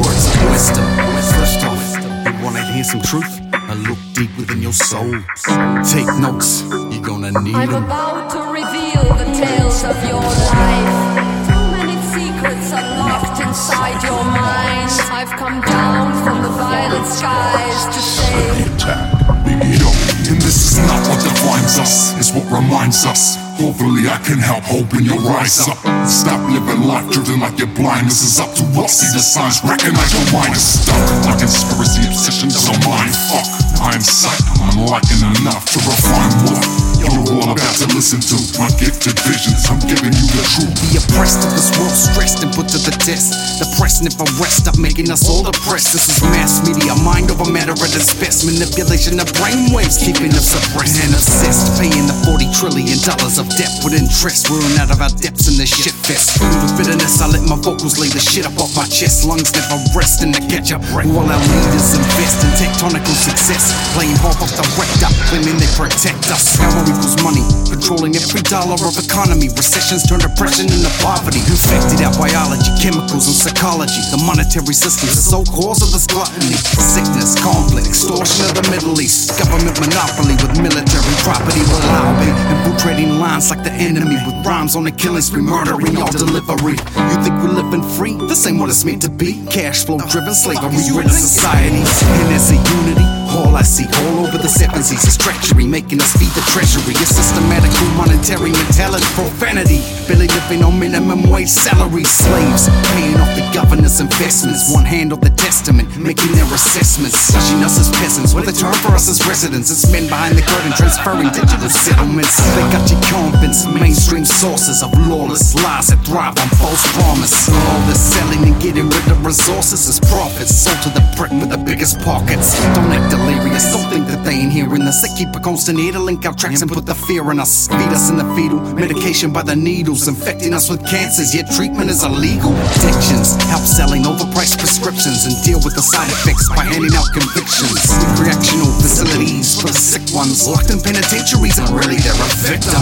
words of wisdom. First off, you wanna hear some truth? I look deep within your soul. Take notes, you're gonna need I'm them. about to reveal the tales of your life. Too many secrets are locked inside your mind. I've come down from the violet skies to say. attack. Yo, and this is not what defines us, it's what reminds us. Hopefully, I can help open your eyes up. Stop living life driven like you're blind. This is up to us. See the signs, recognize your mind is stuck. My conspiracy obsessions are mind fuck. I am sight, I'm liking enough to refine what you're all about to listen to. My gifted visions, I'm giving you the truth. The oppressed of this world, stressed and put to the test. The press never rest, stop making us all depressed. This is mass media, mind over matter at its best. Manipulation of brainwaves, keeping us suppressed and obsessed. Paying the 40 trillion dollars of debt with interest. We're out of our depths in this shit fest. Filled with bitterness, I let my vocals lay the shit up off my chest. Lungs never rest in the catch up. While our leaders invest in tectonical success. Playing half off the wrecked up, claiming they protect us. Equals money, controlling every dollar of economy. Recessions turn depression into poverty. Infected our biology, chemicals, and psychology. The monetary system is the sole cause of this gluttony. Sickness, conflict, extortion of the Middle East. Government monopoly with military property reliably. Infiltrating lines like the enemy with rhymes on the killing spree, murdering all delivery. You think we're living free? This ain't what it's meant to be. Cash flow driven slavery ridden societies. And as a unity, all I see all over the seven seas is treachery, making us feed the treasury. A systematical monetary mentality, profanity. Barely living on minimum wage salaries. Slaves paying off the governor's investments. One hand on the testament, making their assessments. Judging us as peasants, with a term for us as residents. It's men behind the curtain transferring digital settlements. They got you convinced, mainstream sources of lawless lies that thrive on false promise. All the selling and getting rid of resources is profits. Sold to the prick with the biggest pockets. Don't act delirious, think that they ain't hearing us. They keep a constant ear to link our tracks and put the fear in us. Feed us in the fetal, medication by the needles, infecting us with cancers, yet treatment is illegal. Addictions, help selling overpriced prescriptions and deal with the side effects by handing out convictions. Recreational facilities for the sick ones, locked in penitentiaries, and really they're a victim.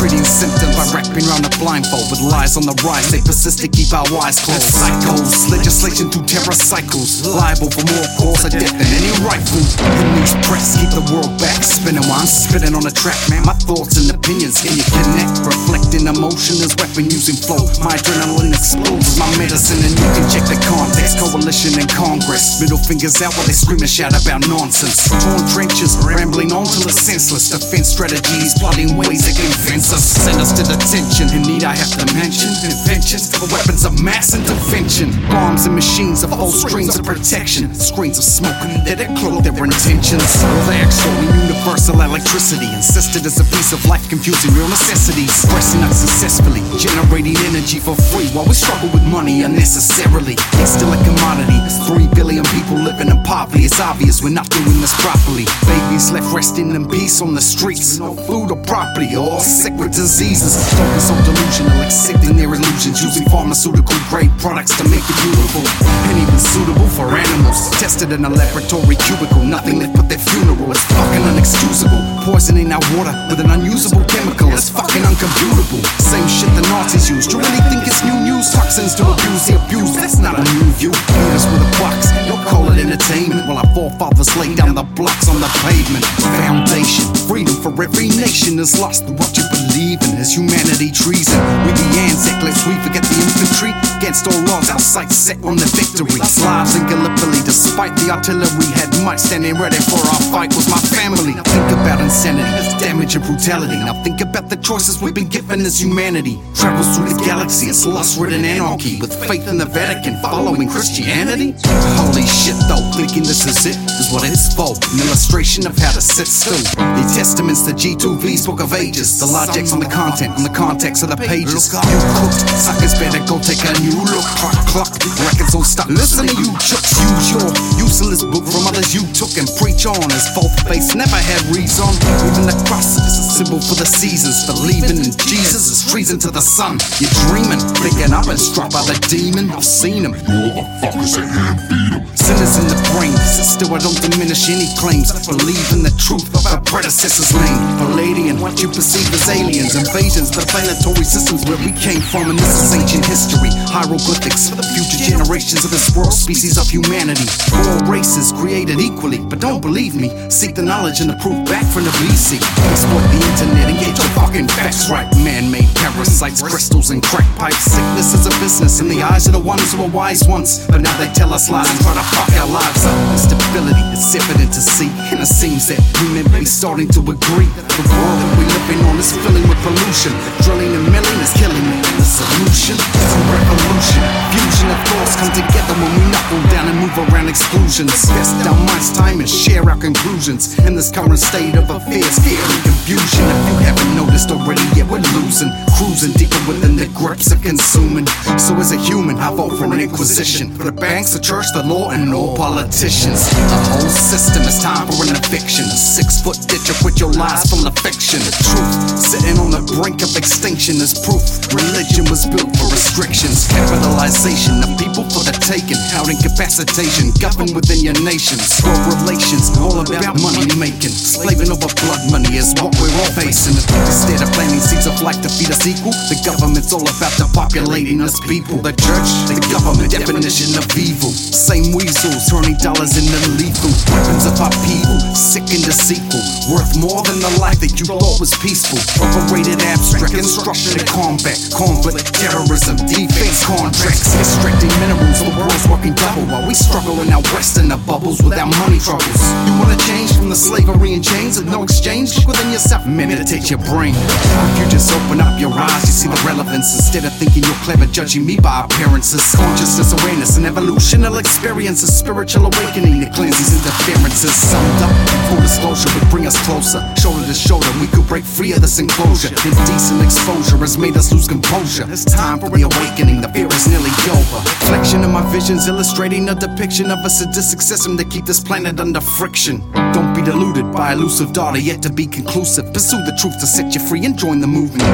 Treating symptoms by wrapping around a blindfold with lies on the rise. They persist to keep our eyes closed. Psychos, legislation through terror cycles, liable for more cause of death than any rifle. In these press, keep the world back, spinning while I'm spitting on the track. Man, my thoughts and opinions, can you connect? Reflecting emotion as weapon using flow. My adrenaline explodes my medicine, and you can check the context. Coalition and Congress, middle fingers out while they scream and shout about nonsense. Torn trenches, rambling on till it's senseless. Defense strategies, plotting ways that can fence us. Send us to detention. In need, I have to mention inventions for weapons of mass intervention. Bombs and machines of all strings of protection. Screens of smoke that cloak their intentions. They extorting universal electricity, insisted as a piece of life, confusing real necessities. Pressing us successfully, generating energy for free while we struggle with money unnecessarily. It's still a commodity. Three billion people living in poverty. It's obvious we're not doing this properly. Babies left resting in peace on the streets. No food or property, all sick with diseases. Focus on delusional, accepting their illusions, using pharmaceutical grade products to make it beautiful and even suitable for animals. Tested in a laboratory cubicle, nothing left but their funeral. It's fucking unexcusable. Poisoning our water with an unusable chemical. It's fucking uncomputable. Same shit the Nazis used. You really think it's new news? Toxins to abuse the abused. That's not a new view. Beat us with a box. Don't call it entertainment. While our forefathers lay down the blocks on the pavement. Foundation. Freedom for every nation is lost what you believe in. Is humanity treason? We the Anzac, lest we forget the infantry. Against all odds, our sights set on the victory. Lives in Gallipoli, despite the artillery, had might standing ready for our fight was my family. Now think about insanity, damage and brutality. Now think about the choices we've been given as humanity. Travels through the galaxy, it's lust-ridden anarchy with faith in the Vatican, following Christianity. Holy shit, though, thinking this is it is what it's for. An illustration of how to sit still. The testaments, the G2V's book of ages, the logics on the content, on the context of the pages. You cooked, suckers better go take a new look. Clock, clock, records don't stop. Listen to you, chucks, Use your useless book from others you took and preach on. As both face never had reason. Even the cross is a symbol for the seasons. Believing in Jesus is treason to the sun. You're dreaming, thinking I've been struck by the demon. I've seen him. Motherfuckers ain't hand feed you. Sinners in the brain, still I don't diminish any claims. Believe in the truth of our predecessors' name. Pleiadian, what you perceive as aliens, invasions, the planetary systems where we came from, and this is ancient history. Hieroglyphics for the future generations of this world, species of humanity. All races created equally, but don't believe me. Seek the knowledge and the proof back from the BC. Exploit the internet and get your fucking facts right. Man-made parasites, crystals, and crack pipes. Sickness is a business in the eyes of the ones who were wise once, but now they tell us lies and try to fuck our lives up. Instability is evident to see, and it seems that we may be starting to agree. The world that we living on is filling with pollution. Drilling and milling is killing me. Solution is a revolution. Fusion of thoughts come together when we knuckle down and move around exclusions. Test our minds, time, and share our conclusions. In this current state of affairs, fear and confusion. If you haven't noticed already, yeah, we're losing. Cruising deeper within the grips of consuming. So as a human, I vote for an inquisition. For the banks, the church, the law, and all politicians. The whole system is time for an eviction. A six foot ditch up with your lies from the fiction. The truth, sitting on the brink of extinction is proof. Religion was built for restrictions. Capitalization of people for the taking. Out incapacitation, governed within your nations. World relations, all about money making. Slaving over blood money is what we're all facing. Instead of planting seeds of life to feed us equal, the government's all about depopulating us people. The church, the government definition of evil. Same weasels turning dollars into lethal. Weapons of our people, sick and deceitful. Worth more than the life that you thought was peaceful. Overrated abstract instruction in combat. Conflict, terrorism, defense contracts. Extracting minerals, the world's working double while we struggle in our west in the bubbles without money troubles. You wanna change from the slavery and chains with no exchange? Look within yourself, meditate your brain. If you just open up your eyes, you see the relevance. Instead of thinking you're clever, judging me by appearances. Consciousness, awareness, and evolutional experiences. Spiritual awakening that cleanses interferences. Summed up, full disclosure would bring us closer. Shoulder to shoulder, we could break free of this enclosure. Indecent exposure has made us lose composure. It's time for the awakening, the fear is nearly over. Reflection of my visions illustrating a depiction of a sadistic system that keep this planet under friction. Don't be deluded by elusive data yet to be conclusive. Pursue the truth to set you free and join the movement.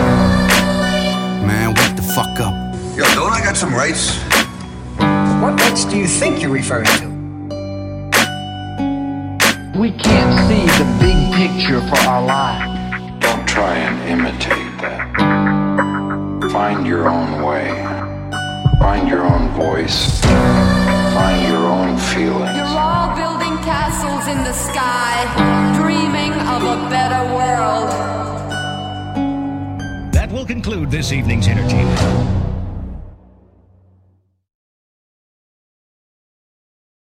Man, wake the fuck up. Yo, don't I got some rights? What rights do you think you're referring to? We can't see the big picture for our lives. Don't try and imitate that. Find your own way. Find your own voice. Find your own feelings. You're all building castles in the sky, dreaming of a better world. That will conclude this evening's entertainment.